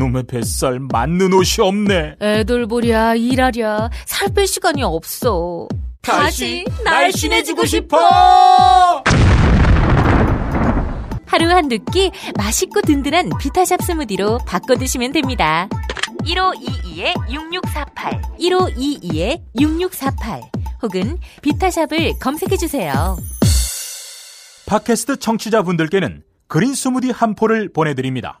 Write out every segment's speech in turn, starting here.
이놈의 뱃살 맞는 옷이 없네. 애돌보랴 일하랴 살 뺄 시간이 없어. 다시 날씬해지고 싶어. 하루 한두 끼 맛있고 든든한 비타샵 스무디로 바꿔 드시면 됩니다. 1522-6648 1522-6648 혹은 비타샵을 검색해 주세요. 팟캐스트 청취자분들께는 그린 스무디 한 포를 보내드립니다.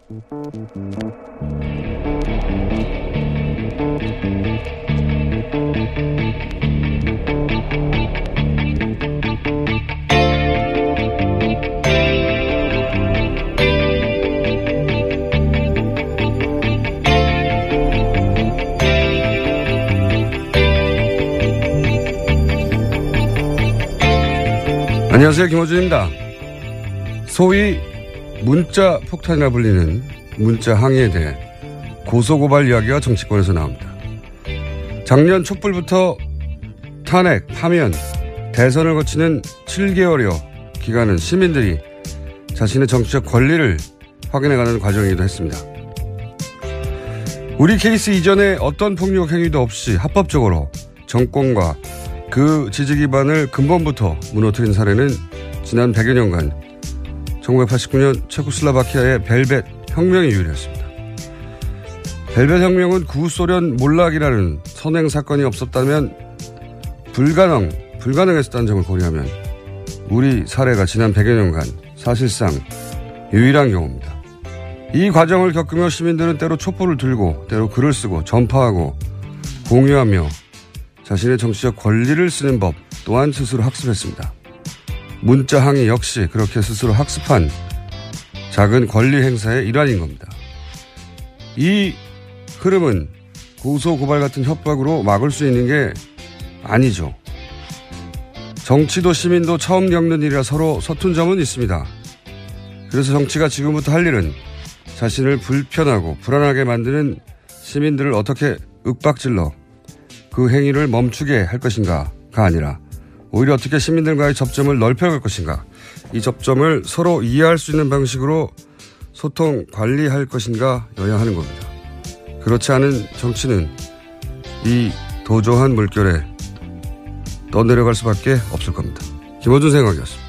안녕하세요. 김호준입니다. 소위 문자 폭탄이라 불리는 문자 항의에 대해 고소고발 이야기가 정치권에서 나옵니다. 작년 촛불부터 탄핵, 파면, 대선을 거치는 7개월여 기간은 시민들이 자신의 정치적 권리를 확인해가는 과정이기도 했습니다. 우리 케이스 이전에 어떤 폭력 행위도 없이 합법적으로 정권과 그 지지 기반을 근본부터 무너뜨린 사례는 지난 100여 년간 1989년 체코슬라바키아의 벨벳 혁명이 유일했습니다. 벨벳 혁명은 구소련 몰락이라는 선행 사건이 없었다면 불가능, 불가능했었다는 점을 고려하면 우리 사례가 지난 100여 년간 사실상 유일한 경우입니다. 이 과정을 겪으며 시민들은 때로 촛불을 들고 때로 글을 쓰고 전파하고 공유하며 자신의 정치적 권리를 쓰는 법 또한 스스로 학습했습니다. 문자 항의 역시 그렇게 스스로 학습한 작은 권리 행사의 일환인 겁니다. 이 흐름은 고소 고발 같은 협박으로 막을 수 있는 게 아니죠. 정치도 시민도 처음 겪는 일이라 서로 서툰 점은 있습니다. 그래서 정치가 지금부터 할 일은 자신을 불편하고 불안하게 만드는 시민들을 어떻게 윽박질러 그 행위를 멈추게 할 것인가가 아니라 오히려 어떻게 시민들과의 접점을 넓혀갈 것인가 이 접점을 서로 이해할 수 있는 방식으로 소통 관리할 것인가 여야 하는 겁니다. 그렇지 않은 정치는 이 도조한 물결에 떠내려갈 수밖에 없을 겁니다. 김호준 생각이었습니다.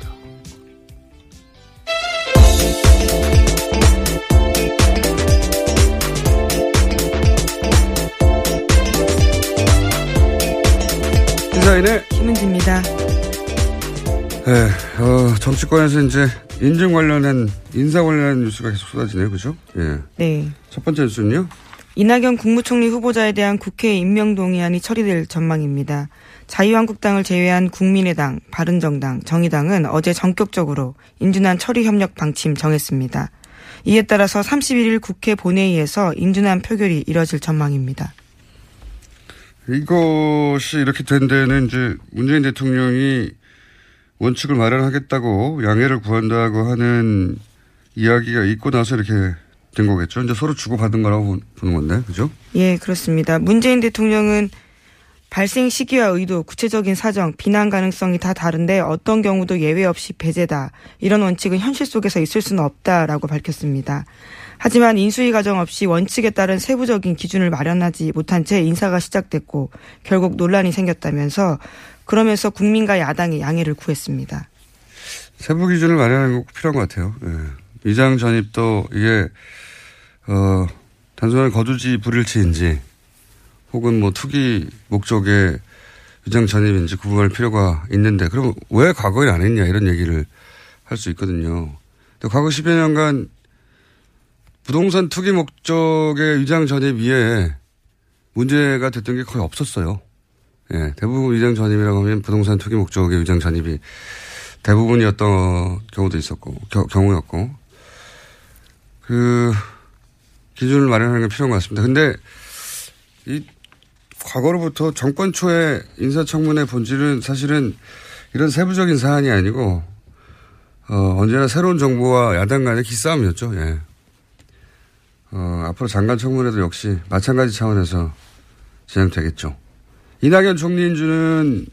시사인의 김은지입니다. 네, 어, 정치권에서 이제 인증 관련한 인사 관련한 뉴스가 계속 쏟아지네요, 그죠? 예. 네. 첫 번째 뉴스는요. 이낙연 국무총리 후보자에 대한 국회 임명 동의안이 처리될 전망입니다. 자유한국당을 제외한 국민의당, 바른정당, 정의당은 어제 전격적으로 인준안 처리 협력 방침 정했습니다. 이에 따라서 31일 국회 본회의에서 인준안 표결이 이뤄질 전망입니다. 이것이 이렇게 된 데는 이제 문재인 대통령이 원칙을 마련하겠다고 양해를 구한다고 하는 이야기가 있고 나서 이렇게 된 거겠죠. 이제 서로 주고받은 거라고 보는 건데, 그죠? 예, 그렇습니다. 문재인 대통령은 발생 시기와 의도, 구체적인 사정, 비난 가능성이 다 다른데 어떤 경우도 예외 없이 배제다. 이런 원칙은 현실 속에서 있을 수는 없다라고 밝혔습니다. 하지만 인수위 과정 없이 원칙에 따른 세부적인 기준을 마련하지 못한 채 인사가 시작됐고 결국 논란이 생겼다면서 그러면서 국민과 야당의 양해를 구했습니다. 세부 기준을 마련하는 거 필요한 것 같아요. 예. 위장 전입도 이게 어 단순한 거두지 불일치인지 혹은 뭐 투기 목적의 위장 전입인지 구분할 필요가 있는데 그럼 왜 과거에 안 했냐 이런 얘기를 할 수 있거든요. 근데 과거 10여 년간 부동산 투기 목적의 위장 전입 위에 문제가 됐던 게 거의 없었어요. 예, 대부분 위장 전입이라고 하면 부동산 투기 목적의 위장 전입이 대부분이었던 경우도 있었고, 겨, 경우였고, 그, 기준을 마련하는 게 필요한 것 같습니다. 근데, 이, 과거로부터 정권 초의 인사청문회 본질은 사실은 이런 세부적인 사안이 아니고, 어, 언제나 새로운 정부와 야당 간의 기싸움이었죠, 예. 어, 앞으로 장관 청문회도 역시 마찬가지 차원에서 진행되겠죠. 이낙연 총리 인준은,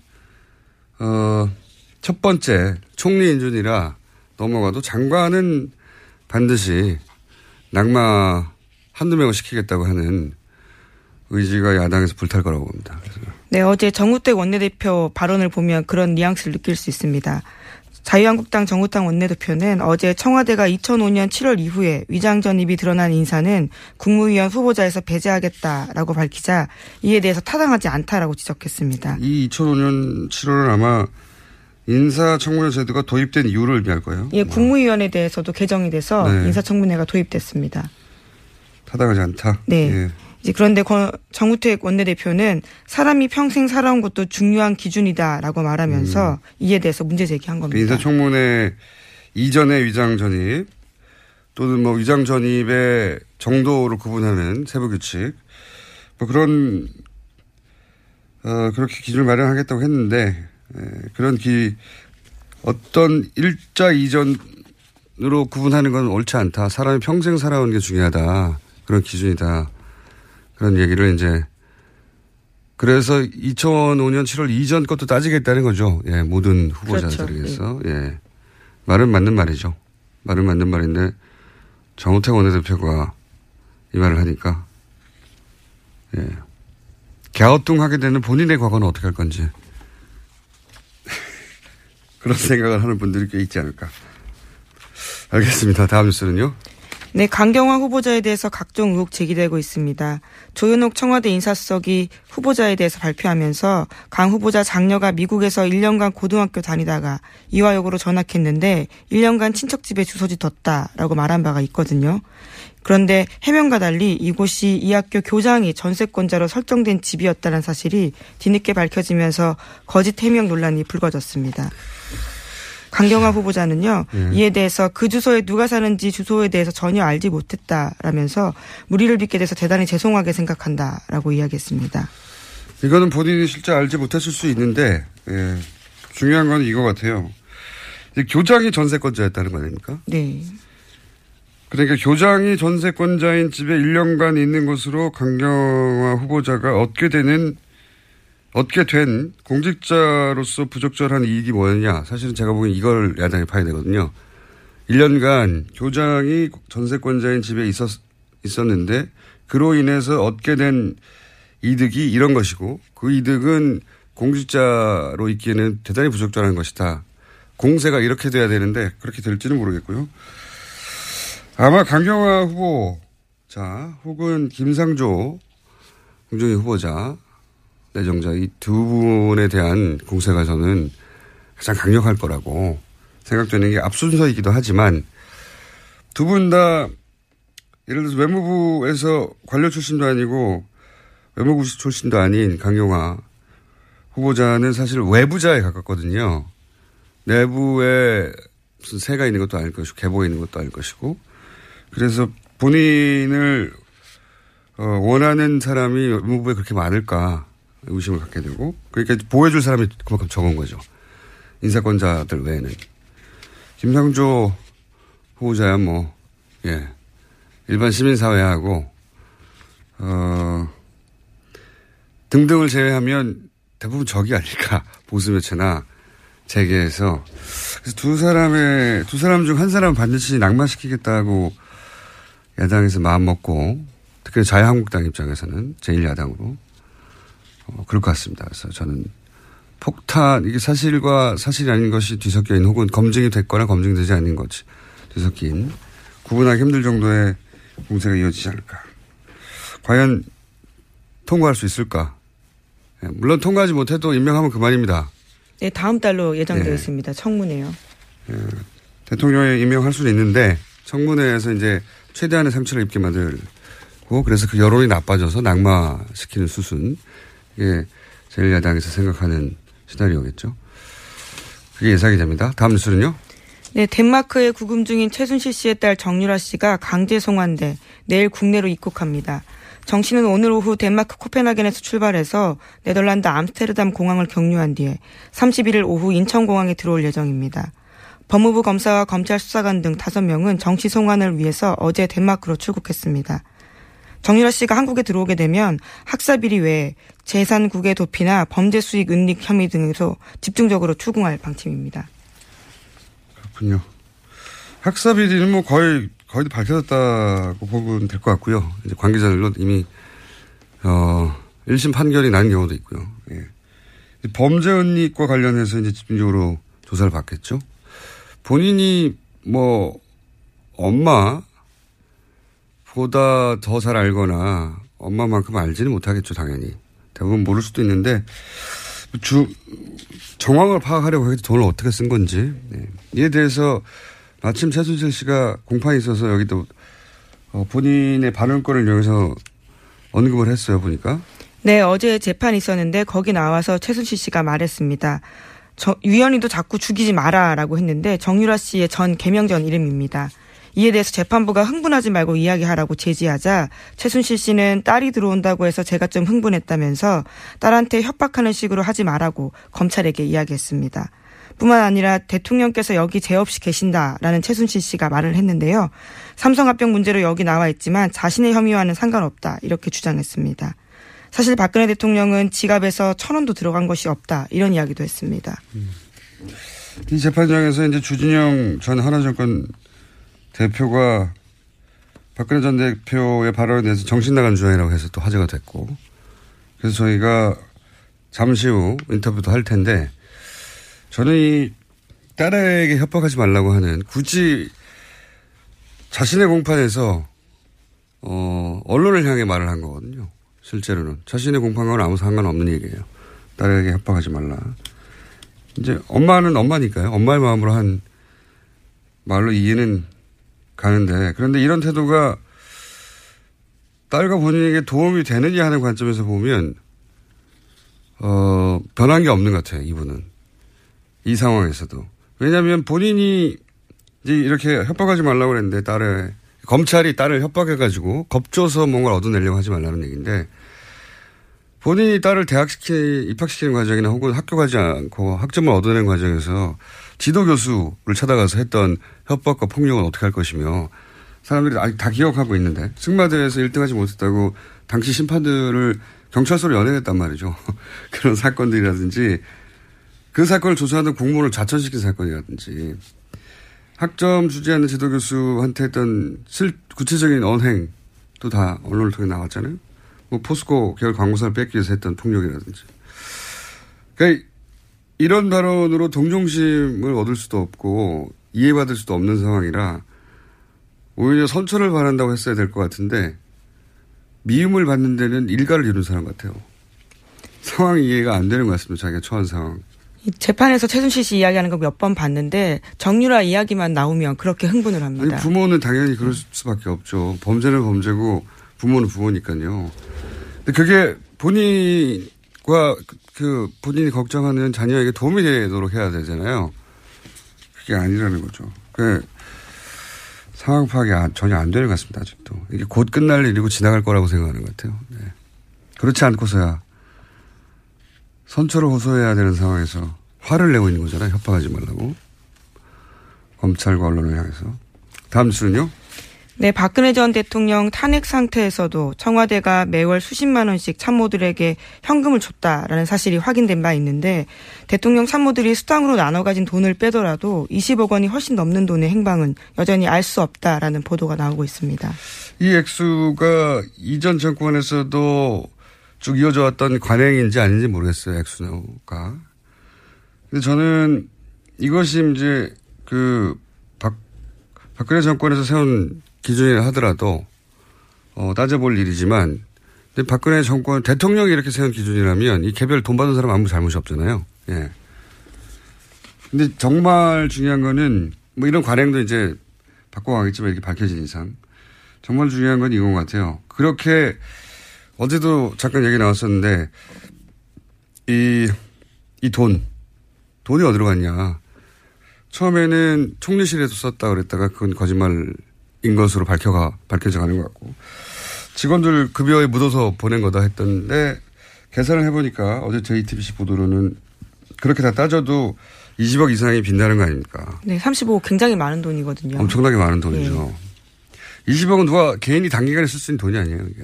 어, 첫 번째 총리 인준이라 넘어가도 장관은 반드시 낙마 한두 명을 시키겠다고 하는 의지가 야당에서 불탈 거라고 봅니다. 네, 어제 정우택 원내대표 발언을 보면 그런 뉘앙스를 느낄 수 있습니다. 자유한국당 정우탕 원내대표는 어제 청와대가 2005년 7월 이후에 위장 전입이 드러난 인사는 국무위원 후보자에서 배제하겠다라고 밝히자 이에 대해서 타당하지 않다라고 지적했습니다. 이 2005년 7월은 아마 인사청문회 제도가 도입된 이유를 의미할 거예요. 예, 국무위원에 대해서도 개정이 돼서 네. 인사청문회가 도입됐습니다. 타당하지 않다. 네. 예. 이제 그런데 정우택 원내대표는 사람이 평생 살아온 것도 중요한 기준이다라고 말하면서 이에 대해서 문제 제기한 겁니다. 인사청문회 이전의 위장 전입 또는 뭐 위장 전입의 정도를 구분하는 세부 규칙 뭐 그런 어 그렇게 기준을 마련하겠다고 했는데 에, 그런 기 어떤 일자 이전으로 구분하는 건 옳지 않다. 사람이 평생 살아온 게 중요하다. 그런 기준이다. 그런 얘기를 이제 그래서 2005년 7월 이전 것도 따지겠다는 거죠. 예, 모든 후보자들에게서. 그렇죠. 예. 말은 맞는 말이죠. 말은 맞는 말인데 정우택 원내대표가 이 말을 하니까 예. 갸우뚱하게 되는 본인의 과거는 어떻게 할 건지 그런 생각을 하는 분들이 꽤 있지 않을까. 알겠습니다. 다음 뉴스는요. 네, 강경화 후보자에 대해서 각종 의혹 제기되고 있습니다. 조윤옥 청와대 인사수석이 후보자에 대해서 발표하면서 강 후보자 장녀가 미국에서 1년간 고등학교 다니다가 이화여고로 전학했는데 1년간 친척 집에 주소지 뒀다라고 말한 바가 있거든요. 그런데 해명과 달리 이곳이 이 학교 교장이 전세권자로 설정된 집이었다는 사실이 뒤늦게 밝혀지면서 거짓 해명 논란이 불거졌습니다. 강경화 후보자는요 예. 이에 대해서 그 주소에 누가 사는지 주소에 대해서 전혀 알지 못했다라면서 무리를 빚게 돼서 대단히 죄송하게 생각한다라고 이야기했습니다. 이거는 본인이 실제 알지 못했을 수 있는데 예. 중요한 건 이거 같아요. 교장이 전세권자였다는 거 아닙니까? 네. 그러니까 교장이 전세권자인 집에 1년간 있는 것으로 강경화 후보자가 얻게 되는 얻게 된 공직자로서 부적절한 이익이 뭐였냐. 사실은 제가 보기엔 이걸 야당이 파야 되거든요. 1년간 교장이 전세권자인 집에 있었, 있었는데 그로 인해서 얻게 된 이득이 이런 것이고 그 이득은 공직자로 있기에는 대단히 부적절한 것이다. 공세가 이렇게 돼야 되는데 그렇게 될지는 모르겠고요. 아마 강경화 후보 자 혹은 김상조 공정위 후보자 내정자 이 두 분에 대한 공세가 저는 가장 강력할 거라고 생각되는 게 앞순서이기도 하지만 두 분 다 예를 들어서 외무부에서 관료 출신도 아니고 외무부 출신도 아닌 강경화 후보자는 사실 외부자에 가깝거든요. 내부에 무슨 새가 있는 것도 아닐 것이고 계보에 있는 것도 아닐 것이고 그래서 본인을 어, 원하는 사람이 외무부에 그렇게 많을까 의심을 갖게 되고 그러니까 보호해줄 사람이 그만큼 적은 거죠. 인사권자들 외에는. 김상조 후보자야 뭐, 예. 일반 시민사회하고, 어, 등등을 제외하면 대부분 적이 아닐까. 보수 매체나 재계에서. 그래서 두 사람의, 두 사람 중 한 사람은 반드시 낙마시키겠다고 야당에서 마음 먹고 특히 자유한국당 입장에서는 제1야당으로 어, 그럴 것 같습니다. 그래서 저는 폭탄, 이게 사실과 사실이 아닌 것이 뒤섞여 있는 혹은 검증이 됐거나 검증되지 않는 것이 뒤섞인 구분하기 힘들 정도의 공세가 이어지지 않을까. 과연 통과할 수 있을까? 예, 물론 통과하지 못해도 임명하면 그만입니다. 네, 다음 달로 예정되어 네. 있습니다. 청문회요. 예, 대통령이 임명할 수는 있는데 청문회에서 이제 최대한의 상처를 입게 만들고 그래서 그 여론이 나빠져서 낙마시키는 수순. 이게 제1야당에서 생각하는 시나리오겠죠. 그게 예상이 됩니다. 다음 뉴스는요. 네, 덴마크에 구금 중인 최순실 씨의 딸 정유라 씨가 강제 송환돼 내일 국내로 입국합니다. 정 씨는 오늘 오후 덴마크 코펜하겐에서 출발해서 네덜란드 암스테르담 공항을 경유한 뒤에 31일 오후 인천공항에 들어올 예정입니다. 법무부 검사와 검찰 수사관 등 5명은 정씨 송환을 위해서 어제 덴마크로 출국했습니다. 정유라 씨가 한국에 들어오게 되면 학사비리 외에 재산국의 도피나 범죄 수익 은닉 혐의 등에서 집중적으로 추궁할 방침입니다. 그렇군요. 학사 비리는 뭐 거의 거의 다 밝혀졌다고 보면 될 것 같고요. 이제 관계자들로 이미 어 1심 판결이 난 경우도 있고요. 예. 범죄 은닉과 관련해서 이제 집중적으로 조사를 받겠죠. 본인이 뭐 엄마 보다 더 잘 알거나 엄마만큼 알지는 못하겠죠, 당연히. 대부분 모를 수도 있는데 주 정황을 파악하려고 해서 돈을 어떻게 쓴 건지 네. 이에 대해서 마침 최순실 씨가 공판이 있어서 여기 또 어, 본인의 발언권을 이용해서 언급을 했어요 보니까 네, 어제 재판이 있었는데 거기 나와서 최순실 씨가 말했습니다. 저, 유연이도 자꾸 죽이지 마라라고 했는데 정유라 씨의 전 개명전 이름입니다. 이에 대해서 재판부가 흥분하지 말고 이야기하라고 제지하자 최순실 씨는 딸이 들어온다고 해서 제가 좀 흥분했다면서 딸한테 협박하는 식으로 하지 말라고 검찰에게 이야기했습니다. 뿐만 아니라 대통령께서 여기 죄 없이 계신다라는 최순실 씨가 말을 했는데요. 삼성합병 문제로 여기 나와 있지만 자신의 혐의와는 상관없다 이렇게 주장했습니다. 사실 박근혜 대통령은 지갑에서 천 원도 들어간 것이 없다 이런 이야기도 했습니다. 이 재판장에서 이제 주진영 전 하나정권 대표가 박근혜 전 대표의 발언에 대해서 정신 나간 주장이라고 해서 또 화제가 됐고 그래서 저희가 잠시 후 인터뷰도 할 텐데 저는 이 딸에게 협박하지 말라고 하는 굳이 자신의 공판에서 어 언론을 향해 말을 한 거거든요. 실제로는 자신의 공판과는 아무 상관없는 얘기예요. 딸에게 협박하지 말라. 이제 엄마는 엄마니까요. 엄마의 마음으로 한 말로 이해는 가는데 그런데 이런 태도가 딸과 본인에게 도움이 되느냐 하는 관점에서 보면 어 변한 게 없는 것 같아요. 이분은 이 상황에서도 왜냐하면 본인이 이제 이렇게 협박하지 말라고 그랬는데 딸을 검찰이 딸을 협박해가지고 겁줘서 뭔가를 얻어내려고 하지 말라는 얘기인데 본인이 딸을 대학시키 입학시키는 과정이나 혹은 학교 가지 않고 학점을 얻어내는 과정에서 지도 교수를 찾아가서 했던 협박과 폭력은 어떻게 할 것이며 사람들이 아직 다 기억하고 있는데 승마대에서 1등하지 못했다고 당시 심판들을 경찰서로 연행했단 말이죠. 그런 사건들이라든지 그 사건을 조사하던 공무원을 자천시킨 사건이라든지 학점 주지 않는 지도 교수한테 했던 실 구체적인 언행도 다 언론을 통해 나왔잖아요. 뭐 포스코 계열 광고사를 뺏기 위해서 했던 폭력이라든지. 그러니까 이런 발언으로 동정심을 얻을 수도 없고 이해받을 수도 없는 상황이라 오히려 선처를 바란다고 했어야 될 것 같은데 미움을 받는 데는 일가를 이룬 사람 같아요. 상황이 이해가 안 되는 것 같습니다. 자기가 처한 상황. 이 재판에서 최순실 씨 이야기하는 거 몇 번 봤는데 정유라 이야기만 나오면 그렇게 흥분을 합니다. 아니 부모는 당연히 그럴 수밖에 없죠. 범죄는 범죄고 부모는 부모니까요. 근데 그게 본인과 그 본인이 걱정하는 자녀에게 도움이 되도록 해야 되잖아요. 그게 아니라는 거죠. 그 상황 파악이 안- 전혀 안 되는 것 같습니다. 아직도 이게 곧 끝날 일이고 지나갈 거라고 생각하는 것 같아요. 네. 그렇지 않고서야 선처를 호소해야 되는 상황에서 화를 내고 있는 거잖아요. 협박하지 말라고. 검찰과 언론을 향해서. 다음 뉴스는요? 네, 박근혜 전 대통령 탄핵 상태에서도 청와대가 매월 수십만 원씩 참모들에게 현금을 줬다라는 사실이 확인된 바 있는데 대통령 참모들이 수당으로 나눠 가진 돈을 빼더라도 20억 원이 훨씬 넘는 돈의 행방은 여전히 알 수 없다라는 보도가 나오고 있습니다. 이 액수가 이전 정권에서도 쭉 이어져 왔던 관행인지 아닌지 모르겠어요. 액수가. 근데 저는 이것이 이제 그 박, 박근혜 정권에서 세운 기준이라 하더라도 어, 따져볼 일이지만 근데 박근혜 정권 대통령이 이렇게 세운 기준이라면 이 개별 돈 받은 사람 아무 잘못이 없잖아요. 예. 근데 정말 중요한 거는 뭐 이런 관행도 이제 바꿔가겠지만 이렇게 밝혀진 이상 정말 중요한 건 이건 것 같아요. 그렇게 어제도 잠깐 얘기 나왔었는데 이 이 돈, 돈이 어디로 갔냐. 처음에는 총리실에서 썼다 그랬다가 그건 거짓말 인 것으로 밝혀가, 밝혀져 가는 것 같고 직원들 급여에 묻어서 보낸 거다 했던데 계산을 해보니까 어제 JTBC 보도로는 그렇게 다 따져도 20억 이상이 빈다는 거 아닙니까? 네, 35억 굉장히 많은 돈이거든요. 엄청나게 많은 돈이죠. 네. 20억은 누가 개인이 단기간에 쓸 수 있는 돈이 아니에요, 이게.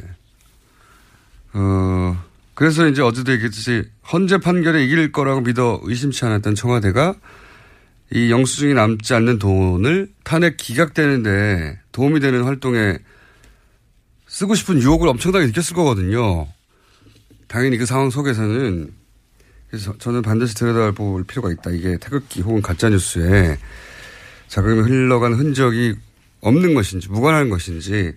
어, 그래서 이제 어제도 얘기했듯이 헌재 판결에 이길 거라고 믿어 의심치 않았던 청와대가 이 영수증이 남지 않는 돈을 탄핵 기각되는데 도움이 되는 활동에 쓰고 싶은 유혹을 엄청나게 느꼈을 거거든요. 당연히 그 상황 속에서는 그래서 저는 반드시 들여다볼 필요가 있다. 이게 태극기 혹은 가짜뉴스에 자금이 흘러간 흔적이 없는 것인지 무관한 것인지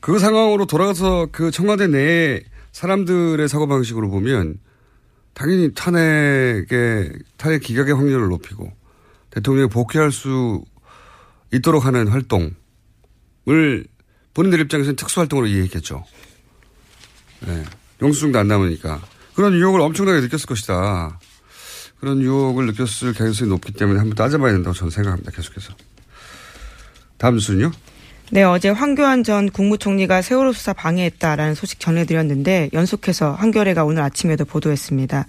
그 상황으로 돌아가서 그 청와대 내에 사람들의 사고방식으로 보면 당연히 탄핵의, 탄핵 기각의 확률을 높이고 대통령이 복귀할 수 있도록 하는 활동을 본인들 입장에서는 특수활동으로 이해했겠죠. 네. 영수증도 안 남으니까. 그런 유혹을 엄청나게 느꼈을 것이다. 그런 유혹을 느꼈을 가능성이 높기 때문에 한번 따져봐야 된다고 저는 생각합니다. 계속해서. 다음 뉴스는요? 네, 어제 황교안 전 국무총리가 세월호 수사 방해했다라는 소식 전해드렸는데 연속해서 한겨레가 오늘 아침에도 보도했습니다.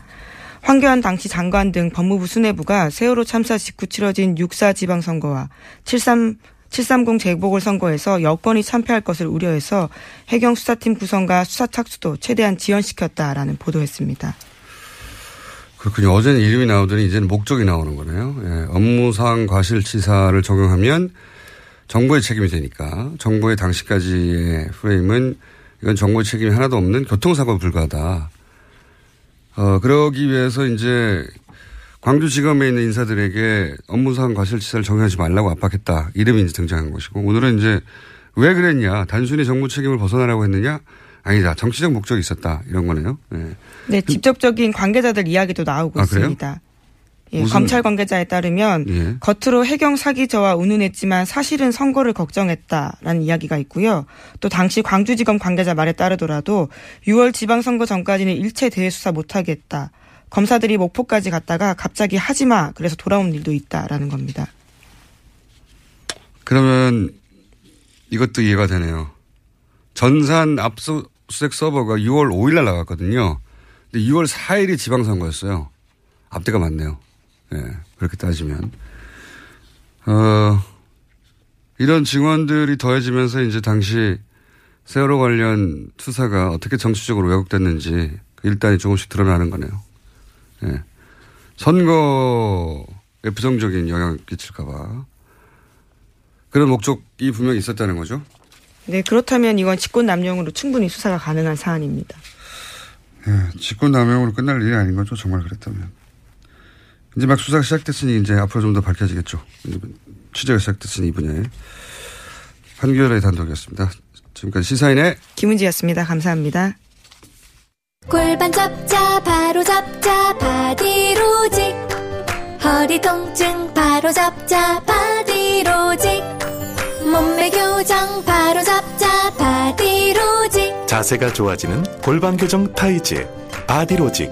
황교안 당시 장관 등 법무부 수뇌부가 세월호 참사 직후 치러진 6.4 지방선거와 7.3 730 재보궐선거에서 여권이 참패할 것을 우려해서 해경 수사팀 구성과 수사 착수도 최대한 지연시켰다라는 보도했습니다. 그렇군요. 어제는 이름이 나오더니 이제는 목적이 나오는 거네요. 예, 업무상 과실치사를 적용하면 정부의 책임이 되니까 정부의 당시까지의 프레임은 이건 정부의 책임이 하나도 없는 교통사고 불가다. 어, 그러기 위해서 이제 광주지검에 있는 인사들에게 업무상 과실치사를 적용하지 말라고 압박했다. 이름이 이제 등장한 것이고 오늘은 이제 왜 그랬냐. 단순히 정부 책임을 벗어나라고 했느냐. 아니다. 정치적 목적이 있었다. 이런 거네요. 네. 네, 직접적인 관계자들 이야기도 나오고 아, 있습니다. 예, 검찰 관계자에 따르면 예. 겉으로 해경 사기저와 운운했지만 사실은 선거를 걱정했다라는 이야기가 있고요. 또 당시 광주지검 관계자 말에 따르더라도 6월 지방선거 전까지는 일체 대회 수사 못하겠다. 검사들이 목포까지 갔다가 갑자기 하지마 그래서 돌아온 일도 있다라는 겁니다. 그러면 이것도 이해가 되네요. 전산 압수수색 서버가 6월 5일 날 나갔거든요. 근데 6월 4일이 지방선거였어요. 앞뒤가 맞네요. 예, 네, 그렇게 따지면. 어, 이런 증언들이 더해지면서 이제 당시 세월호 관련 투사가 어떻게 정치적으로 왜곡됐는지 그 일단이 조금씩 드러나는 거네요. 예. 선거에 부정적인 영향을 끼칠까봐. 그런 목적이 분명히 있었다는 거죠? 네, 그렇다면 이건 직권 남용으로 충분히 수사가 가능한 사안입니다. 예, 직권 남용으로 끝날 일이 아닌 거죠, 정말 그랬다면. 이제 막 수사가 시작됐으니 이제 앞으로 좀 더 밝혀지겠죠. 취재가 시작됐으니 이 분야에. 한겨레의 단독이었습니다. 지금까지 시사인의 김은지였습니다. 감사합니다. 골반 잡자 바로 잡자 바디로직 허리 통증 바로 잡자 바디로직 몸매 교정 바로 잡자 바디로직 자세가 좋아지는 골반 교정 타이즈 바디로직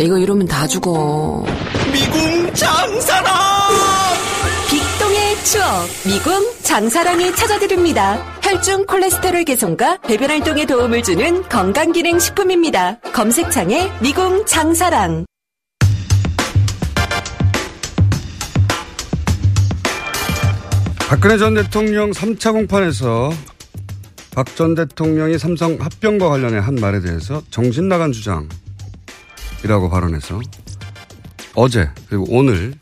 이거 이러면 다 죽어. 미궁 장사랑! 빅동의 추억, 미궁 장사랑이 찾아드립니다. 혈중 콜레스테롤 개선과 배변 활동에 도움을 주는 건강기능식품입니다. 검색창에 미궁 장사랑. 박근혜 전 대통령 3차 공판에서 박 전 대통령이 삼성 합병과 관련해 한 말에 대해서 정신 나간 주장 이라고 발언해서 어제 그리고 오늘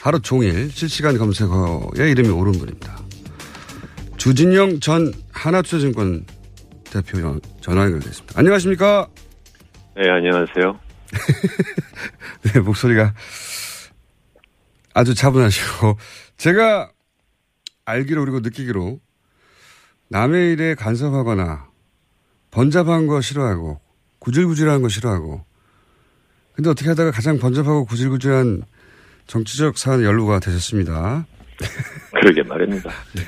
하루 종일 실시간 검색어에 이름이 오른 분입니다. 주진영 전 하나투자증권 대표 전화 연결됐습니다. 안녕하십니까? 네, 안녕하세요. 네, 목소리가 아주 차분하시고 제가 알기로 그리고 느끼기로 남의 일에 간섭하거나 번잡한 거 싫어하고 구질구질한 거 싫어하고 근데 어떻게 하다가 가장 번잡하고 구질구질한 정치적 사안에 연루가 되셨습니다. 그러게 말입니다. 네.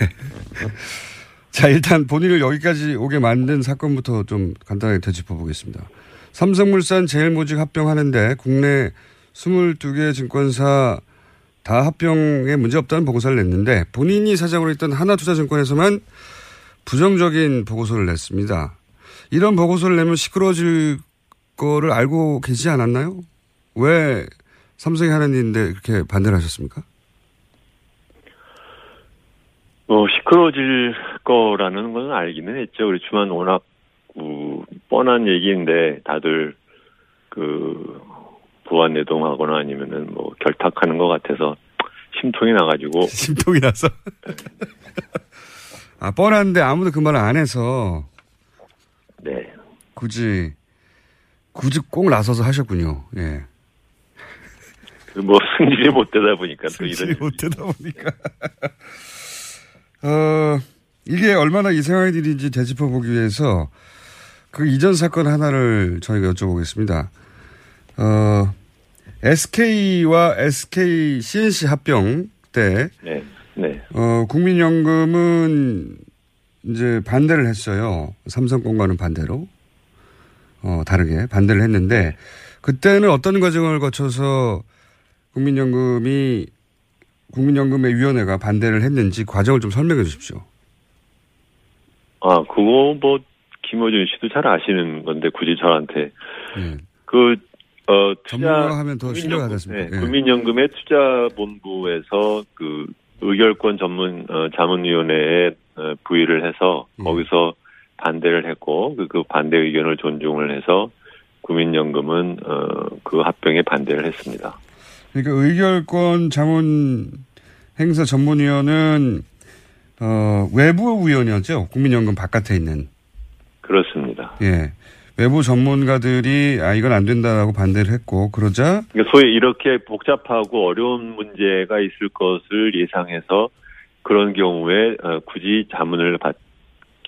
자, 일단 본인을 여기까지 오게 만든 사건부터 좀 간단하게 되짚어 보겠습니다. 삼성물산 제일모직 합병하는데 국내 22개 증권사 다 합병에 문제 없다는 보고서를 냈는데 본인이 사장으로 있던 하나투자증권에서만 부정적인 보고서를 냈습니다. 이런 보고서를 내면 시끄러워질 거를 알고 계시지 않았나요? 왜 삼성이 하는 일인데 그렇게 반대를 하셨습니까? 뭐 시끄러워질 거라는 건 알기는 했죠. 그렇지만 워낙 뭐 뻔한 얘기인데 다들 그 부안 내동하거나 아니면은 뭐 결탁하는 것 같아서 심통이 나가지고 심통이 나서 아 뻔한데 아무도 그 말을 안 해서 네 굳이 굳이 꼭 나서서 하셨군요. 예. 뭐 승질이 못 되다 보니까 또 이런 못 되다 보니까 어 이게 얼마나 이상한 일인지 되짚어 보기 위해서 그 이전 사건 하나를 저희가 여쭤보겠습니다. 어, SK와 SK CNC 합병 때, 네, 네. 어, 국민연금은 이제 반대를 했어요. 삼성권과는 반대로. 어, 다르게 반대를 했는데, 그때는 어떤 과정을 거쳐서 국민연금이, 국민연금의 위원회가 반대를 했는지 과정을 좀 설명해 주십시오. 아, 그거 뭐, 김호준 씨도 잘 아시는 건데, 굳이 저한테. 네. 그, 어, 투자. 전문가하면 더 됐습니다. 네, 국민연금의 투자본부에서 그 의결권 전문 어, 자문위원회에 어, 부의를 해서 예. 거기서 반대를 했고 그, 그 반대 의견을 존중을 해서 국민연금은 어, 그 합병에 반대를 했습니다. 그러니까 의결권 자문 행사 전문위원은 어, 외부 위원이었죠. 국민연금 바깥에 있는. 그렇습니다. 예. 외부 전문가들이 아 이건 안 된다라고 반대를 했고 그러자 그러니까 소위 이렇게 복잡하고 어려운 문제가 있을 것을 예상해서 그런 경우에 어, 굳이 자문을 받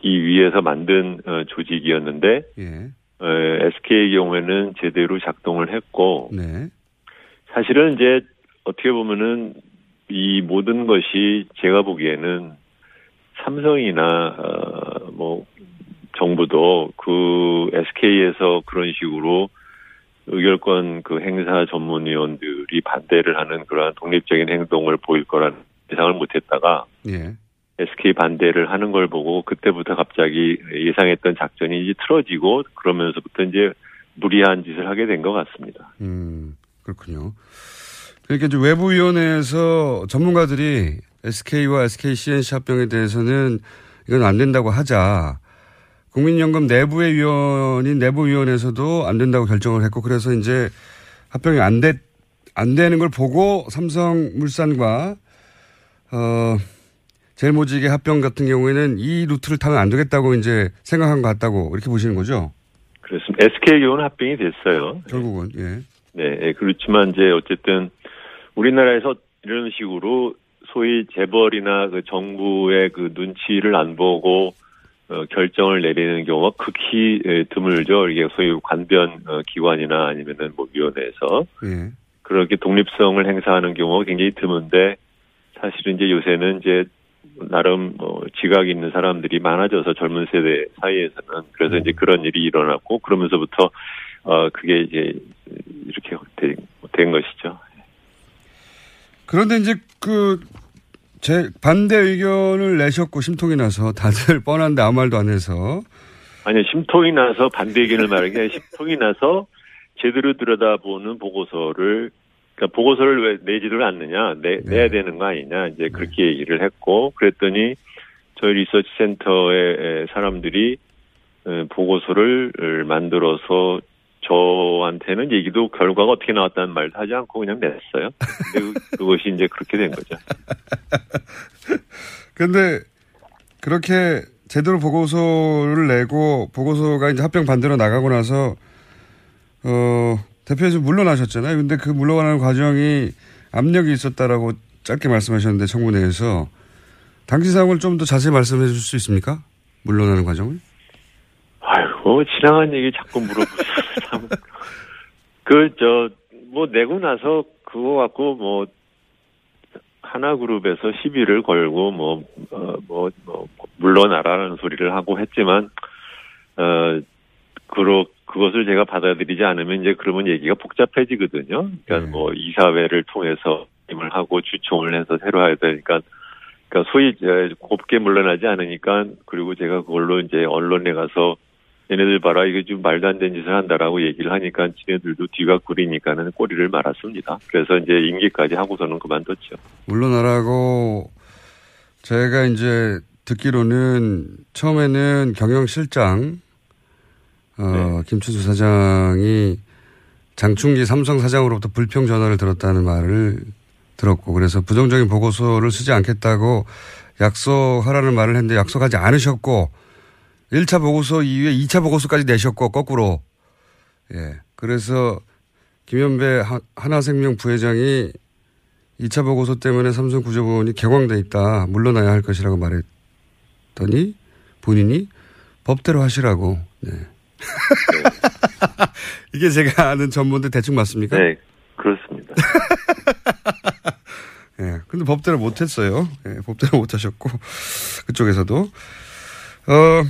기 위해서 만든 어, 조직이었는데 예. 어, SK의 경우에는 제대로 작동을 했고 네. 사실은 이제 어떻게 보면은 이 모든 것이 제가 보기에는 삼성이나 어, 뭐 정부도 그 SK에서 그런 식으로 의결권 그 행사 전문위원들이 반대를 하는 그러한 독립적인 행동을 보일 거라는 예상을 못했다가 예. SK 반대를 하는 걸 보고 그때부터 갑자기 예상했던 작전이 이제 틀어지고 그러면서부터 이제 무리한 짓을 하게 된 것 같습니다. 음, 그렇군요. 그러니까 이제 외부위원회에서 전문가들이 SK와 SK CNC 합병에 대해서는 이건 안 된다고 하자. 국민연금 내부의 위원인 내부위원회에서도 안 된다고 결정을 했고 그래서 이제 합병이 안 돼, 안 되는 걸 보고 삼성물산과, 어, 제일모직의 합병 같은 경우에는 이 루트를 타면 안 되겠다고 이제 생각한 것 같다고 이렇게 보시는 거죠? 그렇습니다. SK 경우는 합병이 됐어요. 결국은 예. 네, 예, 그렇지만 이제 어쨌든 우리나라에서 이런 식으로 소위 재벌이나 그 정부의 그 눈치를 안 보고 어, 결정을 내리는 경우가 극히 예, 드물죠. 이게 소위 관변 어, 기관이나 아니면은 뭐 위원회에서 예. 그렇게 독립성을 행사하는 경우가 굉장히 드문데 사실은 이제 요새는 이제 나름 뭐 지각이 있는 사람들이 많아져서 젊은 세대 사이에서는 그래서 이제 그런 일이 일어났고 그러면서부터 어 그게 이제 이렇게 된, 된 것이죠. 그런데 이제 그, 제 반대 의견을 내셨고 심통이 나서 다들 뻔한데 아무 말도 안 해서. 아니요, 심통이 나서 반대 의견을 말한 게 심통이 나서 제대로 들여다보는 보고서를, 그러니까 보고서를 왜 내지를 않느냐, 내, 내야 되는 거 아니냐, 이제 그렇게 얘기를 했고, 그랬더니 저희 리서치 센터의 사람들이 어, 보고서를 만들어서 저한테는 얘기도 결과가 어떻게 나왔다는 말도 하지 않고 그냥 냈어요. 근데 그- 그것이 이제 그렇게 된 거죠. 근데 그렇게 제대로 보고서를 내고 보고서가 이제 합병 반대로 나가고 나서 어 대표에서 물러나셨잖아요. 근데 그 물러가는 과정이 압력이 있었다라고 짧게 말씀하셨는데 청문회에서 당시 상황을 좀 더 자세히 말씀해 줄수 있습니까? 물러나는 과정을? 아이고 지나간 얘기 자꾸 물어보세요. 참. 그저 뭐 내고 나서 그거 갖고 뭐 하나그룹에서 시비를 걸고 뭐 어, 뭐, 뭐 물러나라는 소리를 하고 했지만 어 그러 그것을 제가 받아들이지 않으면 이제 그러면 얘기가 복잡해지거든요. 그러니까 뭐 이사회를 통해서 임을 하고 주총을 해서 새로 해야 되니까 그러니까 소위 곱게 물러나지 않으니까 그리고 제가 그걸로 이제 언론에 가서 얘네들 봐라 이게 좀 말도 안 되는 짓을 한다라고 얘기를 하니까 지네들도 뒤가 구리니까는 꼬리를 말았습니다. 그래서 이제 임기까지 하고서는 그만뒀죠. 물러나라고 제가 이제 듣기로는 처음에는 경영실장 어, 김춘수 사장이 장충기 삼성 사장으로부터 불평 전화를 들었다는 말을 들었고 그래서 부정적인 보고서를 쓰지 않겠다고 약속하라는 말을 했는데 약속하지 않으셨고 1차 보고서 이후에 2차 보고서까지 내셨고 거꾸로 예 그래서 김현배 하- 하나생명 부회장이 2차 보고서 때문에 삼성 구조부원이 격앙돼 있다. 물러나야 할 것이라고 말했더니 본인이 법대로 하시라고. 네. 이게 제가 아는 전문데 대충 맞습니까? 네, 그렇습니다. 예. 근데 법대로 못 했어요. 예, 법대로 못 하셨고, 그쪽에서도. 어,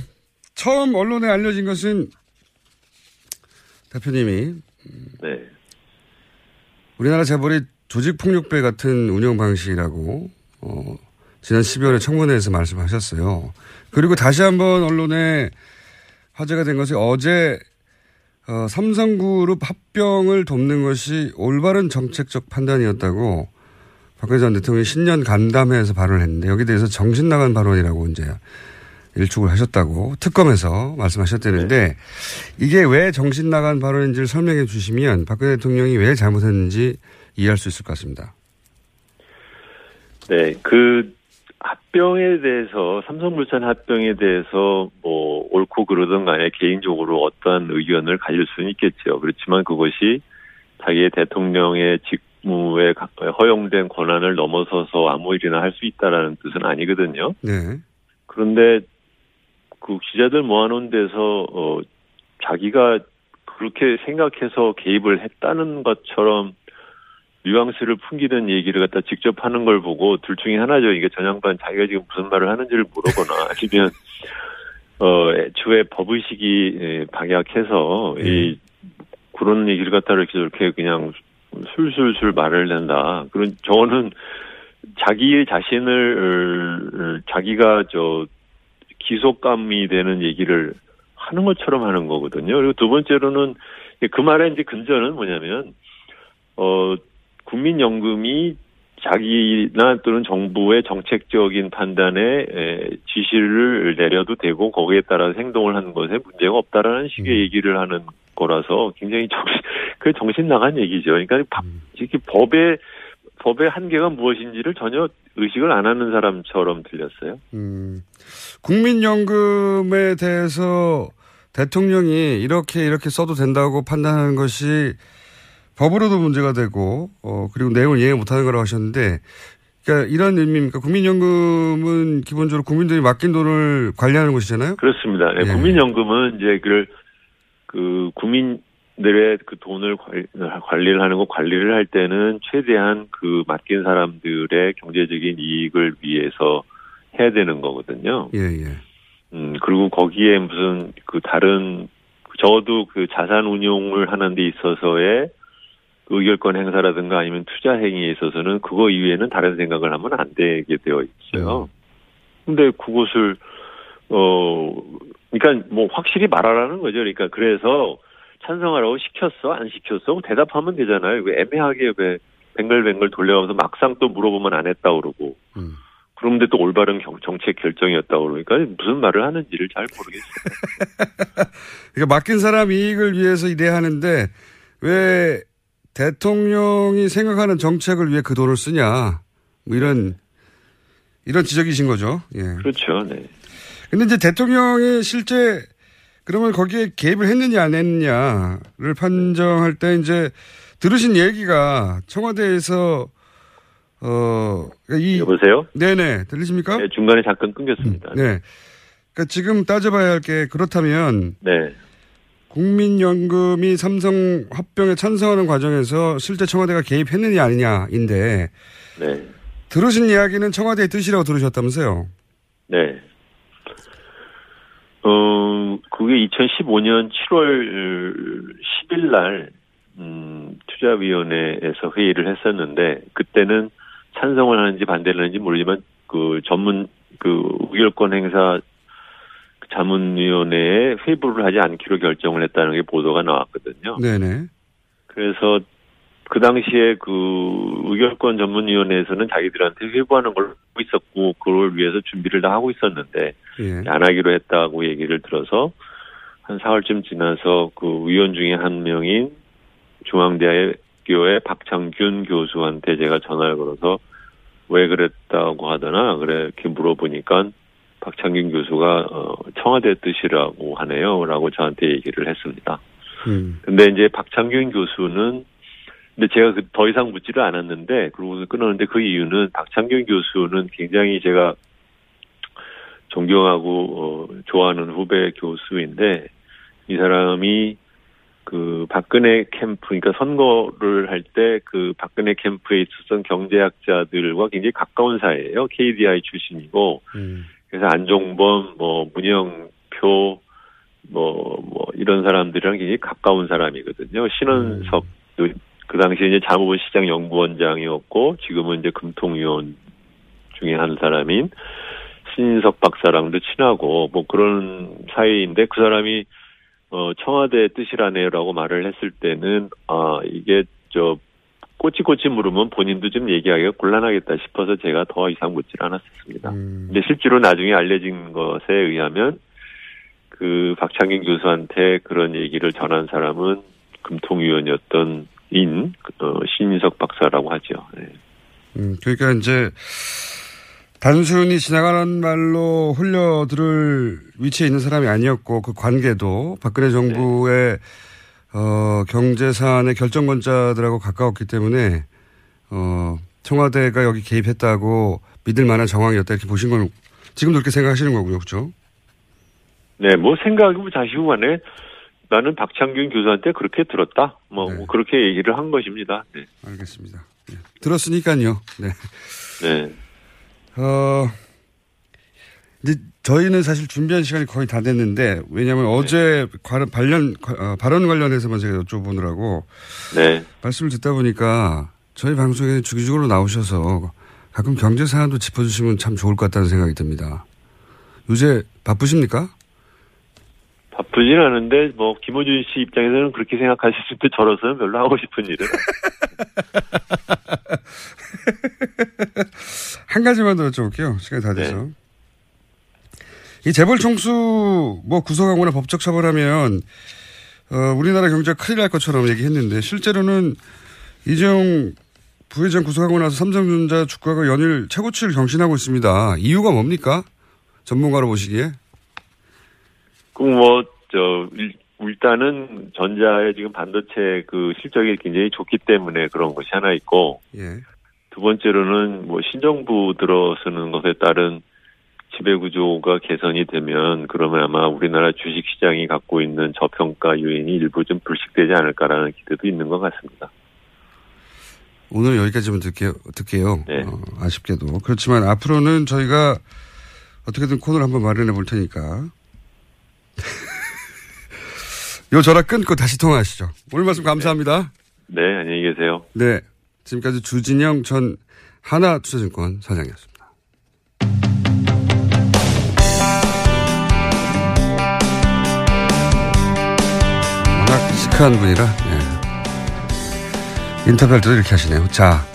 처음 언론에 알려진 것은 대표님이 네. 우리나라 재벌이 조직폭력배 같은 운영 방식이라고, 어, 지난 12월에 청문회에서 말씀하셨어요. 그리고 다시 한번 언론에 화제가 된 것이 어제, 어, 삼성그룹 합병을 돕는 것이 올바른 정책적 판단이었다고 박근혜 전 대통령이 신년 간담회에서 발언을 했는데 여기에 대해서 정신 나간 발언이라고 이제 일축을 하셨다고 특검에서 말씀하셨다는데 이게 왜 정신 나간 발언인지를 설명해 주시면 박근혜 대통령이 왜 잘못했는지 이해할 수 있을 것 같습니다. 네, 그 합병에 대해서 삼성물산 합병에 대해서 뭐 옳고 그러든 간에 개인적으로 어떠한 의견을 가질 수는 있겠죠. 그렇지만 그것이 자기의 대통령의 직무에 가- 허용된 권한을 넘어서서 아무 일이나 할 수 있다라는 뜻은 아니거든요. 네. 그런데 그 기자들 모아놓은 데서 어 자기가 그렇게 생각해서 개입을 했다는 것처럼 뉘앙스를 풍기는 얘기를 갖다 직접 하는 걸 보고 둘 중에 하나죠. 이게 전 양반 자기가 지금 무슨 말을 하는지를 모르거나 아니면 어 애초에 법의식이 예, 박약해서 이 그런 얘기를 갖다 이렇게 저렇게 그냥 술술술 말을 낸다. 그런 저는 자기 자신을 자기가 저 기속감이 되는 얘기를 하는 것처럼 하는 거거든요. 그리고 두 번째로는 그 말의 이제 근저는 뭐냐면 어 국민연금이 자기나 또는 정부의 정책적인 판단에 에, 지시를 내려도 되고 거기에 따라 행동을 하는 것에 문제가 없다라는 식의 얘기를 하는 거라서 굉장히 정신 그 정신 나간 얘기죠. 그러니까 법- 이렇게 법에 법의 한계가 무엇인지를 전혀 의식을 안 하는 사람처럼 들렸어요. 음, 국민연금에 대해서 대통령이 이렇게 이렇게 써도 된다고 판단하는 것이 법으로도 문제가 되고 어 그리고 내용을 이해 못하는 거라고 하셨는데 그러니까 이런 의미입니까? 국민연금은 기본적으로 국민들이 맡긴 돈을 관리하는 곳이잖아요. 그렇습니다. 네, 예. 국민연금은 이제 그를 그 국민들의 그 돈을 관- 관리를 하는 거 관리를 할 때는 최대한 그 맡긴 사람들의 경제적인 이익을 위해서 해야 되는 거거든요. 예, 예. 음, 그리고 거기에 무슨 그 다른 저도 그 자산 운용을 하는 데 있어서의 그 의결권 행사라든가 아니면 투자 행위에 있어서는 그거 이외에는 다른 생각을 하면 안 되게 되어 있어요. 근데 그것을 어 그러니까 뭐 확실히 말하라는 거죠. 그러니까 그래서 찬성하라고 시켰어 안 시켰어 대답하면 되잖아요. 왜 애매하게 왜 뱅글뱅글 돌려가면서 막상 또 물어보면 안 했다 그러고 그런데 또 올바른 경- 정책 결정이었다 그러니까 무슨 말을 하는지를 잘 모르겠어요. 그러니까 맡긴 사람 이익을 위해서 일해야 하는데 왜 대통령이 생각하는 정책을 위해 그 돈을 쓰냐 뭐 이런 이런 지적이신 거죠. 예. 그렇죠. 네. 근데 이제 대통령이 실제 그러면 거기에 개입을 했느냐 안 했느냐를 판정할 때 이제 들으신 얘기가 청와대에서 어 이 여보세요? 네네 들리십니까? 네, 중간에 잠깐 끊겼습니다. 네. 그러니까 지금 따져봐야 할 게 그렇다면 네. 국민연금이 삼성 합병에 찬성하는 과정에서 실제 청와대가 개입했느냐 아니냐인데 네. 들으신 이야기는 청와대의 뜻이라고 들으셨다면서요? 네. 어, 그게 2015년 7월 10일 날, 음, 투자위원회에서 회의를 했었는데, 그때는 찬성을 하는지 반대를 하는지 모르지만, 그 전문, 그 의결권 행사 자문위원회에 회부를 하지 않기로 결정을 했다는 게 보도가 나왔거든요. 네네. 그래서 그 당시에 그 의결권 전문위원회에서는 자기들한테 회부하는 걸 하고 있었고 그걸 위해서 준비를 다 하고 있었는데 예. 안 하기로 했다고 얘기를 들어서 한 사흘쯤 지나서 그 위원 중에 한 명인 중앙대학교의 박창균 교수한테 제가 전화를 걸어서 왜 그랬다고 하더나 그래 이렇게 물어보니까 박창균 교수가 어 청와대 뜻이라고 하네요라고 저한테 얘기를 했습니다. 음. 근데 이제 박창균 교수는 근데 제가 그 더 이상 묻지를 않았는데 그러고서 끊었는데 그 이유는 박창균 교수는 굉장히 제가 존경하고 어, 좋아하는 후배 교수인데 이 사람이 그 박근혜 캠프 그러니까 선거를 할 때 그 박근혜 캠프에 있었던 경제학자들과 굉장히 가까운 사이예요. KDI 출신이고 그래서 안종범 뭐 문영표 뭐, 뭐, 이런 사람들이랑 굉장히 가까운 사람이거든요. 신원석, 그, 그 당시에 이제 자무부 시장 연구원장이었고, 지금은 이제 금통위원 중에 한 사람인 신인석 박사랑도 친하고, 뭐 그런 사이인데, 그 사람이, 어, 청와대 뜻이라네요라고 말을 했을 때는, 아, 이게, 저, 꼬치꼬치 물으면 본인도 좀 얘기하기가 곤란하겠다 싶어서 제가 더 이상 묻질 않았었습니다. 근데 실제로 나중에 알려진 것에 의하면, 그 박창균 교수한테 그런 얘기를 전한 사람은 금통위원이었던 인 어, 신인석 박사라고 하죠. 네. 음, 그러니까 이제 단순히 지나가는 말로 흘려들을 위치에 있는 사람이 아니었고 그 관계도 박근혜 정부의 어, 경제 사안의 결정권자들하고 가까웠기 때문에 어, 청와대가 여기 개입했다고 믿을 만한 정황이었다 이렇게 보신 건 지금도 그렇게 생각하시는 거고요, 그렇죠? 네, 뭐 생각이고 자시고 간에 나는 박창균 교수한테 그렇게 들었다. 뭐, 뭐 그렇게 얘기를 한 것입니다. 네. 알겠습니다. 네. 들었으니까요. 네. 네. 어, 이제 저희는 사실 준비한 시간이 거의 다 됐는데 왜냐하면 어제 관, 발련, 어, 발언 관련해서만 제가 여쭤보느라고 네. 말씀을 듣다 보니까 저희 방송에 주기적으로 나오셔서 가끔 경제 사안도 짚어주시면 참 좋을 것 같다는 생각이 듭니다. 요새 바쁘십니까? 바쁘진 않은데 뭐 김호준 씨 입장에서는 그렇게 생각하실 때 저로서는 별로 하고 싶은 일은 한 가지만 더 여쭤볼게요. 시간이 다 돼서. 이 재벌 총수 뭐 구속하거나 법적 처벌하면 어, 우리나라 경제가 큰일 날 것처럼 얘기했는데 실제로는 이재용 부회장 구속하고 나서 삼성전자 주가가 연일 최고치를 경신하고 있습니다. 이유가 뭡니까? 전문가로 보시기에? 그 뭐, 저, 일, 일단은 전자의 지금 반도체 그 실적이 굉장히 좋기 때문에 그런 것이 하나 있고, 예. 두 번째로는 뭐 신정부 들어서는 것에 따른 지배 구조가 개선이 되면 그러면 아마 우리나라 주식 시장이 갖고 있는 저평가 요인이 일부 좀 불식되지 않을까라는 기대도 있는 것 같습니다. 오늘 여기까지만 듣게요. 듣게요. 어, 아쉽게도. 그렇지만 앞으로는 저희가 어떻게든 코너를 한번 마련해 볼 테니까. 요 전화 끊고 다시 통화하시죠. 오늘 말씀 감사합니다. 네, 안녕히 계세요. 네. 지금까지 주진영 전 하나투자증권 사장이었습니다. 시크한 분이라, 예. 인터뷰할 때도 이렇게 하시네요. 자,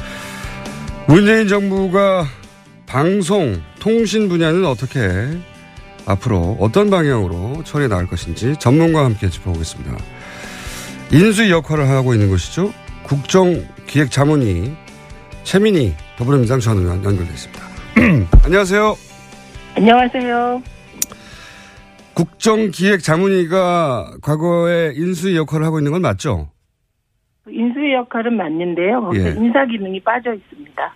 문재인 정부가 방송, 통신 분야는 어떻게 앞으로 어떤 방향으로 처리해 나갈 것인지 전문가와 함께 짚어보겠습니다. 인수위 역할을 하고 있는 것이죠. 국정기획자문위 최민희 더불어민주당 전 의원 연결돼 있습니다. 안녕하세요. 안녕하세요. 국정기획자문위가 과거에 인수위 역할을 하고 있는 건 맞죠? 인수위 역할은 맞는데요. 거기서 예. 인사 기능이 빠져 있습니다.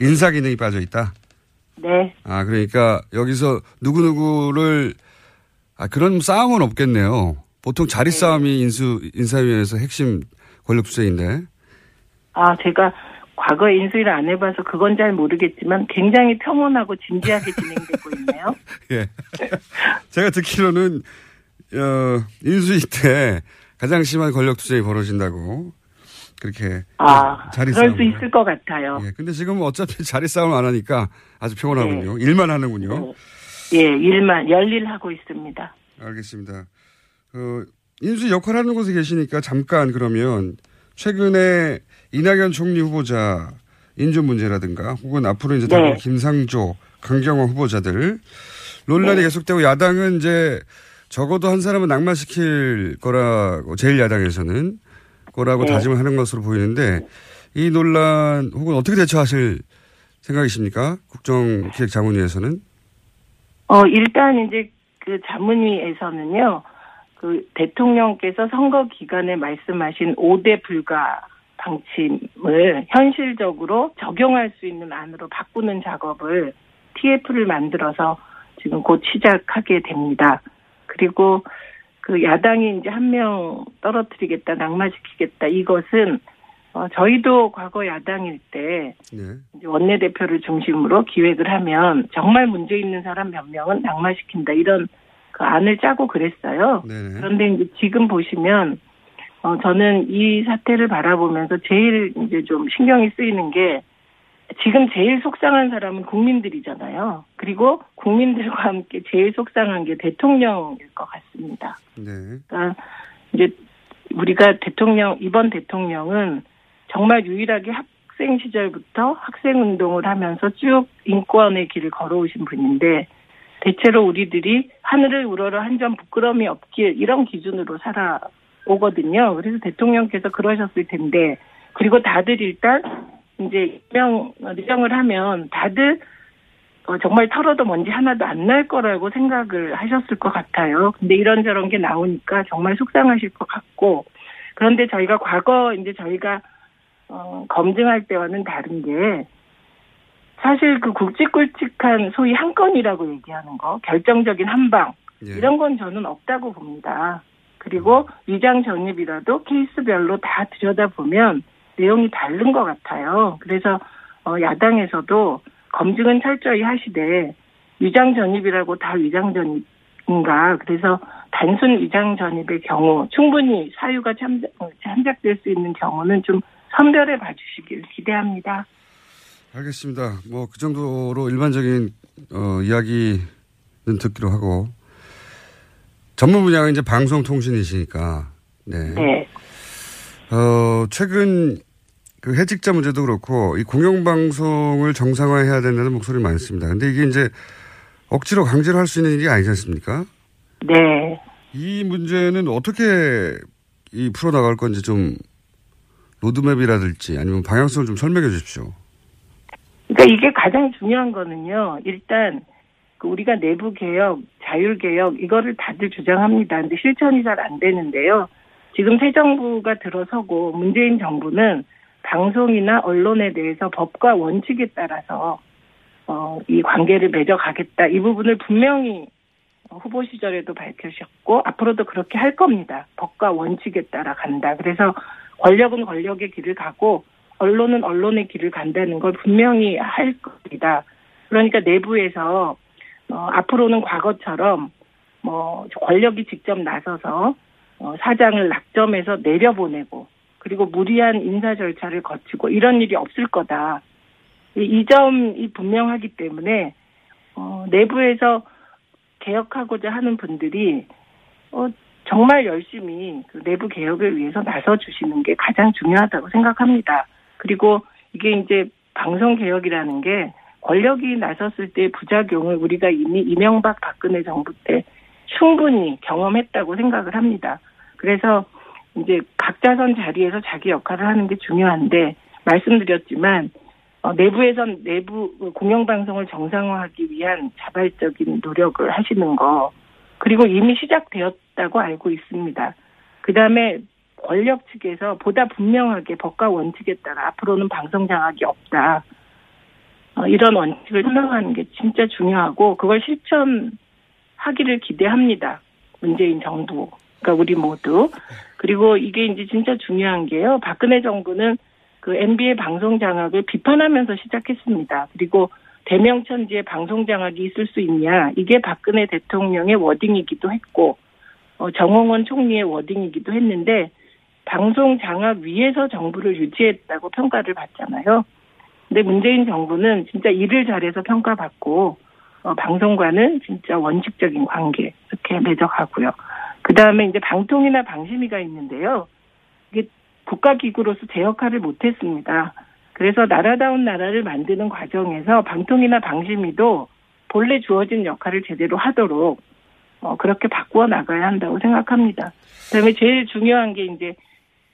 인사 기능이 빠져 있다. 네. 아 그러니까 여기서 누구 누구를 아 그런 싸움은 없겠네요. 보통 자리 싸움이 인수 인사위원회에서 핵심 권력 투쟁인데. 아, 제가 과거에 인수위를 안 해봐서 그건 잘 모르겠지만 굉장히 평온하고 진지하게 진행되고 있네요. 예. 제가 듣기로는 어, 인수위 때 가장 심한 권력 투쟁이 벌어진다고 그렇게 아, 자리 그럴 싸움을. 수 있을 것 같아요. 예. 근데 지금 어차피 자리 싸움 안 하니까 아주 평온하군요. 일만 하는군요. 예, 일만 열일하고 있습니다. 알겠습니다. 어, 인수 역할하는 곳에 계시니까 잠깐 그러면 최근에 이낙연 총리 후보자 인준 문제라든가 혹은 앞으로 이제 네. 다음 김상조, 강경화 후보자들 논란이 네. 계속되고 야당은 이제 적어도 한 사람은 낙마시킬 거라고 제일 야당에서는 거라고 네. 다짐을 하는 것으로 보이는데 이 논란 혹은 어떻게 대처하실 생각이십니까? 국정기획자문위에서는 어, 일단 이제 그 자문위에서는요, 그 대통령께서 선거 기간에 말씀하신 5대 불가 방침을 현실적으로 적용할 수 있는 안으로 바꾸는 작업을 TF를 만들어서 지금 곧 시작하게 됩니다. 그리고 그 야당이 이제 한 명 떨어뜨리겠다, 낙마시키겠다, 이것은 어, 저희도 과거 야당일 때 이제 원내대표를 중심으로 기획을 하면 정말 문제 있는 사람 몇 명은 낙마시킨다 이런 그 안을 짜고 그랬어요. 그런데 이제 지금 보시면 어 저는 이 사태를 바라보면서 제일 이제 좀 신경이 쓰이는 게 지금 제일 속상한 사람은 국민들이잖아요. 그리고 국민들과 함께 제일 속상한 게 대통령일 것 같습니다. 네. 그러니까 이제 우리가 대통령 이번 대통령은 정말 유일하게 학생 시절부터 학생 운동을 하면서 쭉 인권의 길을 걸어오신 분인데 대체로 우리들이 하늘을 우러러 한 점 부끄러움이 없길 이런 기준으로 살아 오거든요. 그래서 대통령께서 그러셨을 텐데 그리고 다들 일단 이제 임명 임명을 하면 다들 어, 정말 털어도 먼지 하나도 안 날 거라고 생각을 하셨을 것 같아요. 근데 이런저런 게 나오니까 정말 속상하실 것 같고 그런데 저희가 과거 이제 저희가 어, 검증할 때와는 다른 게 사실 그 굵직굵직한 소위 한 건이라고 얘기하는 거 결정적인 한방 이런 건 저는 없다고 봅니다. 그리고 위장 전입이라도 케이스별로 다 들여다보면 내용이 다른 것 같아요. 그래서 어, 야당에서도 검증은 철저히 하시되 위장 전입이라고 다 위장 전입인가? 그래서 단순 위장 전입의 경우 충분히 사유가 참작, 어, 참작될 수 있는 경우는 좀 선별해 봐주시길 기대합니다. 알겠습니다. 뭐 그 정도로 일반적인 어, 이야기는 듣기로 하고 전문 분야가 이제 방송통신이시니까 네. 네. 어, 최근 그 해직자 문제도 그렇고 이 공영방송을 정상화해야 된다는 목소리 많습니다. 근데 이게 이제 억지로 강제로 할 수 있는 일이 아니지 않습니까? 네. 이 문제는 어떻게 이 풀어나갈 건지 좀 로드맵이라든지 아니면 방향성을 좀 설명해 주십시오. 그러니까 이게 가장 중요한 거는요. 일단 그 우리가 내부 개혁, 자율 개혁 이거를 다들 주장합니다. 근데 실천이 잘 안 되는데요. 지금 새 정부가 들어서고 문재인 정부는 방송이나 언론에 대해서 법과 원칙에 따라서 어, 이 관계를 맺어가겠다. 이 부분을 분명히 후보 시절에도 밝히셨고 앞으로도 그렇게 할 겁니다. 법과 원칙에 따라 간다. 그래서 권력은 권력의 길을 가고 언론은 언론의 길을 간다는 걸 분명히 할 겁니다. 그러니까 내부에서 어, 앞으로는 과거처럼 뭐 권력이 직접 나서서 어, 사장을 낙점해서 내려보내고 그리고 무리한 인사 절차를 거치고 이런 일이 없을 거다. 이, 이 점이 분명하기 때문에 어, 내부에서 개혁하고자 하는 분들이 어, 정말 열심히 그 내부 개혁을 위해서 나서 주시는 게 가장 중요하다고 생각합니다. 그리고 이게 이제 방송 개혁이라는 게 권력이 나섰을 때 부작용을 우리가 이미 이명박 박근혜 정부 때 충분히 경험했다고 생각을 합니다. 그래서 이제 각자 선 자리에서 자기 역할을 하는 게 중요한데 말씀드렸지만 어, 내부에선 내부 공영방송을 정상화하기 위한 자발적인 노력을 하시는 거 그리고 이미 시작되었다고 알고 있습니다. 그 다음에 권력 측에서 보다 분명하게 법과 원칙에 따라 앞으로는 방송 장악이 없다. 어, 이런 원칙을 설명하는 게 진짜 중요하고 그걸 실천하기를 기대합니다. 문재인 정부. 그러니까 우리 모두. 그리고 이게 이제 진짜 중요한 게요. 박근혜 정부는 그 NBA 방송 장악을 비판하면서 시작했습니다. 그리고 대명천지에 방송 장악이 있을 수 있냐. 이게 박근혜 대통령의 워딩이기도 했고, 어, 정홍원 총리의 워딩이기도 했는데, 방송 장악 위에서 정부를 유지했다고 평가를 받잖아요. 근데 문재인 정부는 진짜 일을 잘해서 평가받고, 어, 방송과는 진짜 원칙적인 관계, 이렇게 맺어가고요. 그 다음에 이제 방통이나 방심위가 있는데요. 이게 국가기구로서 제 역할을 못했습니다. 그래서 나라다운 나라를 만드는 과정에서 방통이나 방심위도 본래 주어진 역할을 제대로 하도록 어, 그렇게 바꾸어 나가야 한다고 생각합니다. 그다음에 제일 중요한 게 이제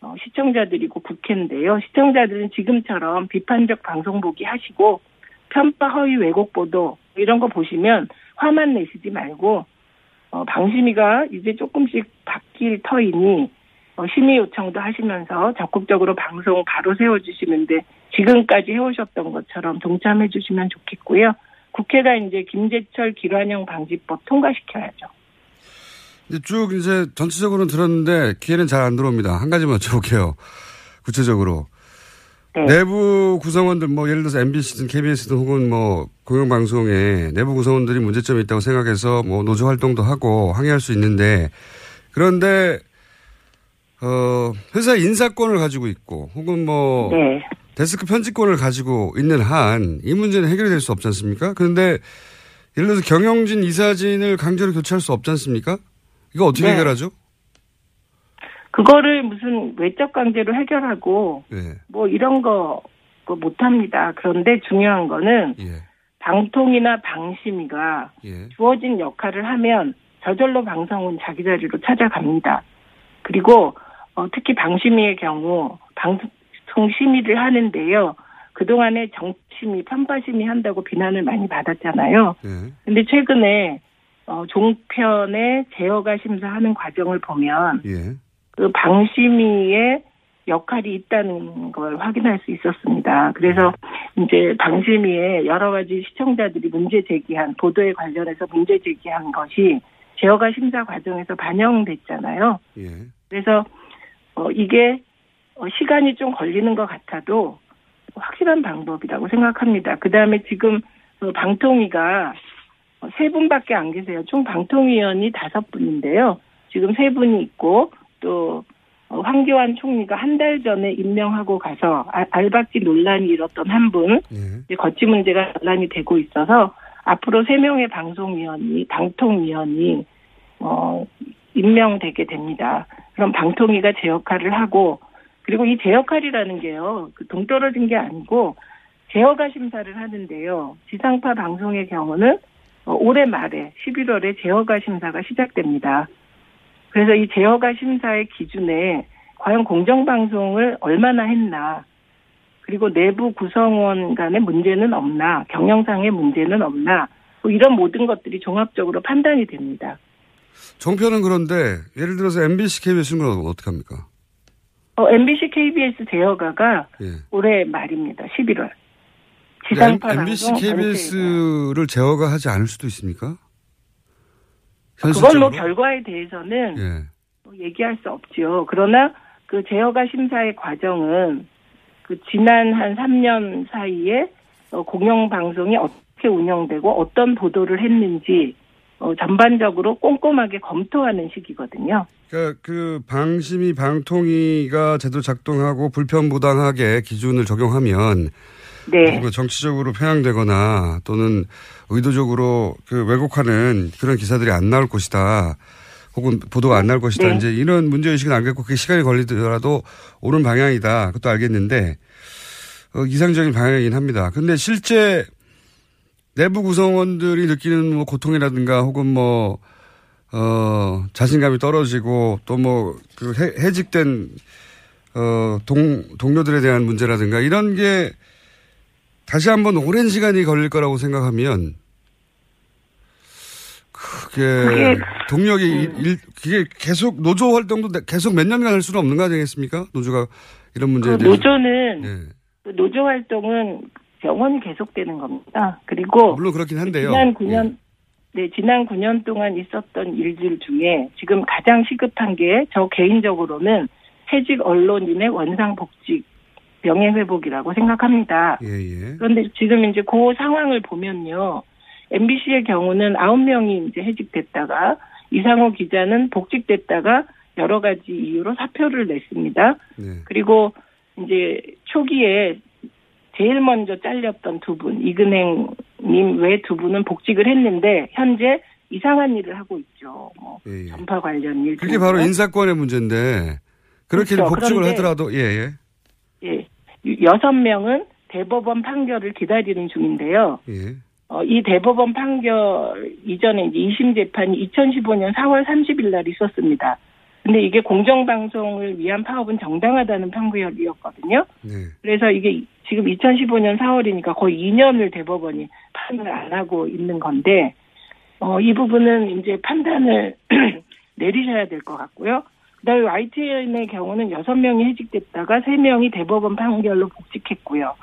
어, 시청자들이고 국회인데요. 시청자들은 지금처럼 비판적 방송 보기 하시고 편파 허위 왜곡 보도 이런 거 보시면 화만 내시지 말고 어, 방심위가 이제 조금씩 바뀔 터이니 어, 심의 요청도 하시면서 적극적으로 방송 바로 세워주시는데 지금까지 해오셨던 것처럼 동참해 주시면 좋겠고요. 국회가 이제 김재철 기란형 방지법 통과시켜야죠. 쭉 이제 전체적으로는 들었는데 기회는 잘 안 들어옵니다. 한 가지만 여쭤볼게요. 구체적으로. 네. 내부 구성원들 뭐 예를 들어서 MBC든 KBS든 혹은 뭐 공영방송에 내부 구성원들이 문제점이 있다고 생각해서 뭐 노조 활동도 하고 항의할 수 있는데 그런데 어 회사 인사권을 가지고 있고 혹은 뭐 네. 데스크 편집권을 가지고 있는 한 이 문제는 해결이 될 수 없지 않습니까? 그런데 예를 들어서 경영진 이사진을 강제로 교체할 수 없지 않습니까? 이거 어떻게 네. 해결하죠? 그거를 무슨 외적 강제로 해결하고 네. 뭐 이런 거 못합니다. 그런데 중요한 거는 예. 방통이나 방심위가 예. 주어진 역할을 하면 저절로 방송은 자기 자리로 찾아갑니다. 그리고 어, 특히 방심위의 경우 방송 심의를 하는데요. 그동안에 정심위, 편파심의 한다고 비난을 많이 받았잖아요. 그런데 예. 최근에 어, 종편의 제어가 심사하는 과정을 보면 예. 그 방심위의 역할이 있다는 걸 확인할 수 있었습니다. 그래서 이제 방심위에 여러 가지 시청자들이 문제 제기한 보도에 관련해서 문제 제기한 것이 제어가 심사 과정에서 반영됐잖아요. 예. 그래서 어 이게 어, 시간이 좀 걸리는 것 같아도 확실한 방법이라고 생각합니다. 그 다음에 지금 그 방통위가 세 분밖에 안 계세요. 총 방통위원이 다섯 분인데요. 지금 세 분이 있고 또 어, 황교안 총리가 한 달 전에 임명하고 가서 아, 알박지 논란이 일었던 한 분, 예. 거치 문제가 논란이 되고 있어서 앞으로 세 명의 방송위원이 방통위원이 어 임명되게 됩니다. 그럼 방통위가 제 역할을 하고 그리고 이 제 역할이라는 게요 그 동떨어진 게 아니고 제어가 심사를 하는데요 지상파 방송의 경우는 어, 올해 말에 11월에 제어가 심사가 시작됩니다. 그래서 이 제어가 심사의 기준에 과연 공정방송을 얼마나 했나, 그리고 내부 구성원 간의 문제는 없나, 경영상의 문제는 없나, 뭐 이런 모든 것들이 종합적으로 판단이 됩니다. 종편은 그런데 예를 들어서 MBC, KBS는 어떻게 합니까? 어, MBC, KBS 제어가가 예. 올해 말입니다. 11월. 지상파 MBC, KBS를 제어가 하지 않을 수도 있습니까? 그건 뭐 결과에 대해서는 예. 뭐 얘기할 수 없죠. 그러나 그 제어가 심사의 과정은 그 지난 한 3년 사이에 어, 공영방송이 어떻게 운영되고 어떤 보도를 했는지 어, 전반적으로 꼼꼼하게 검토하는 시기거든요. 그러니까 그 방심위 방통위가 제대로 작동하고 불편부당하게 기준을 적용하면 네. 뭐 정치적으로 편향되거나 또는 의도적으로 그 왜곡하는 그런 기사들이 안 나올 것이다. 혹은 보도가 안 나올 것이다. 네. 이제 이런 문제 의식은 알겠고 그게 시간이 걸리더라도 옳은 방향이다. 그것도 알겠는데 어, 이상적인 방향이긴 합니다. 근데 실제 내부 구성원들이 느끼는 뭐 고통이라든가 혹은 뭐, 어, 자신감이 떨어지고 또 뭐, 그 해, 해직된, 어, 동, 동료들에 대한 문제라든가 이런 게 다시 한번 오랜 시간이 걸릴 거라고 생각하면 그게 동력이 일, 일- 그게 계속 노조 활동도 계속 몇 년간 할 수는 없는 거 아니겠습니까? 노조가 이런 문제에 그 대해서. 노조는 네. 그 노조 활동은 영원히 계속되는 겁니다. 그리고 물론 그렇긴 한데요. 지난 9년 네, 지난 9년 동안 있었던 일들 중에 지금 가장 시급한 게 저 개인적으로는 해직 언론인의 원상 복직 명예 회복이라고 생각합니다. 예, 예. 그런데 지금 이제 그 상황을 보면요. MBC의 경우는 9명이 이제 해직됐다가 이상호 기자는 복직됐다가 여러 가지 이유로 사표를 냈습니다. 네. 그리고 이제 초기에 제일 먼저 잘렸던 두 분, 이근행님 외 두 분은 복직을 했는데 현재 이상한 일을 하고 있죠. 뭐 예, 예. 전파 관련 일. 그게 바로 인사권의 문제인데 그렇게 그렇죠. 복직을 하더라도 예, 예. 예. 여섯 명은 대법원 판결을 기다리는 중인데요. 예. 어, 이 대법원 판결 이전에 이제 2심 재판이 2015년 4월 30일 날 있었습니다. 근데 이게 공정방송을 위한 파업은 정당하다는 판결이었거든요. 네. 그래서 이게 지금 2015년 4월이니까 거의 2년을 대법원이 판단을 안 하고 있는 건데, 어, 이 부분은 이제 판단을 내리셔야 될 것 같고요. 그 다음에 YTN의 경우는 6명이 해직됐다가 3명이 대법원 판결로 복직했고요.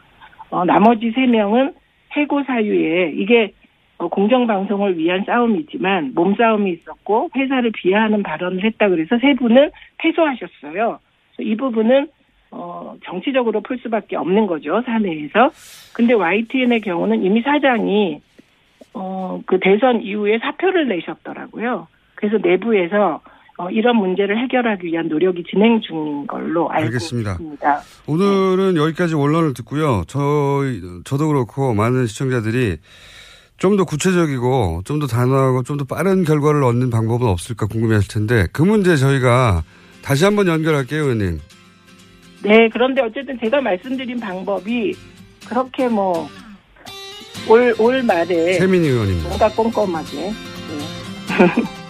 어, 나머지 3명은 해고 사유에 이게 어, 공정방송을 위한 싸움이지만 몸싸움이 있었고 회사를 비하하는 발언을 했다 그래서 세 분은 패소하셨어요. 이 부분은 어, 정치적으로 풀 수밖에 없는 거죠 사내에서. 근데 YTN의 경우는 이미 사장이 어, 그 대선 이후에 사표를 내셨더라고요. 그래서 내부에서 어, 이런 문제를 해결하기 위한 노력이 진행 중인 걸로 알고 알겠습니다. 있습니다. 오늘은 여기까지 원론을 듣고요. 저, 저도 그렇고 많은 시청자들이 좀 더 구체적이고 좀 더 단호하고 좀 더 빠른 결과를 얻는 방법은 없을까 궁금해 하실 텐데 그 문제 저희가 다시 한번 연결할게요, 의원님. 네, 그런데 어쨌든 제가 말씀드린 방법이 그렇게 뭐, 올, 올 말에 세민이 의원입니다. 뭔가 꼼꼼하게. 네.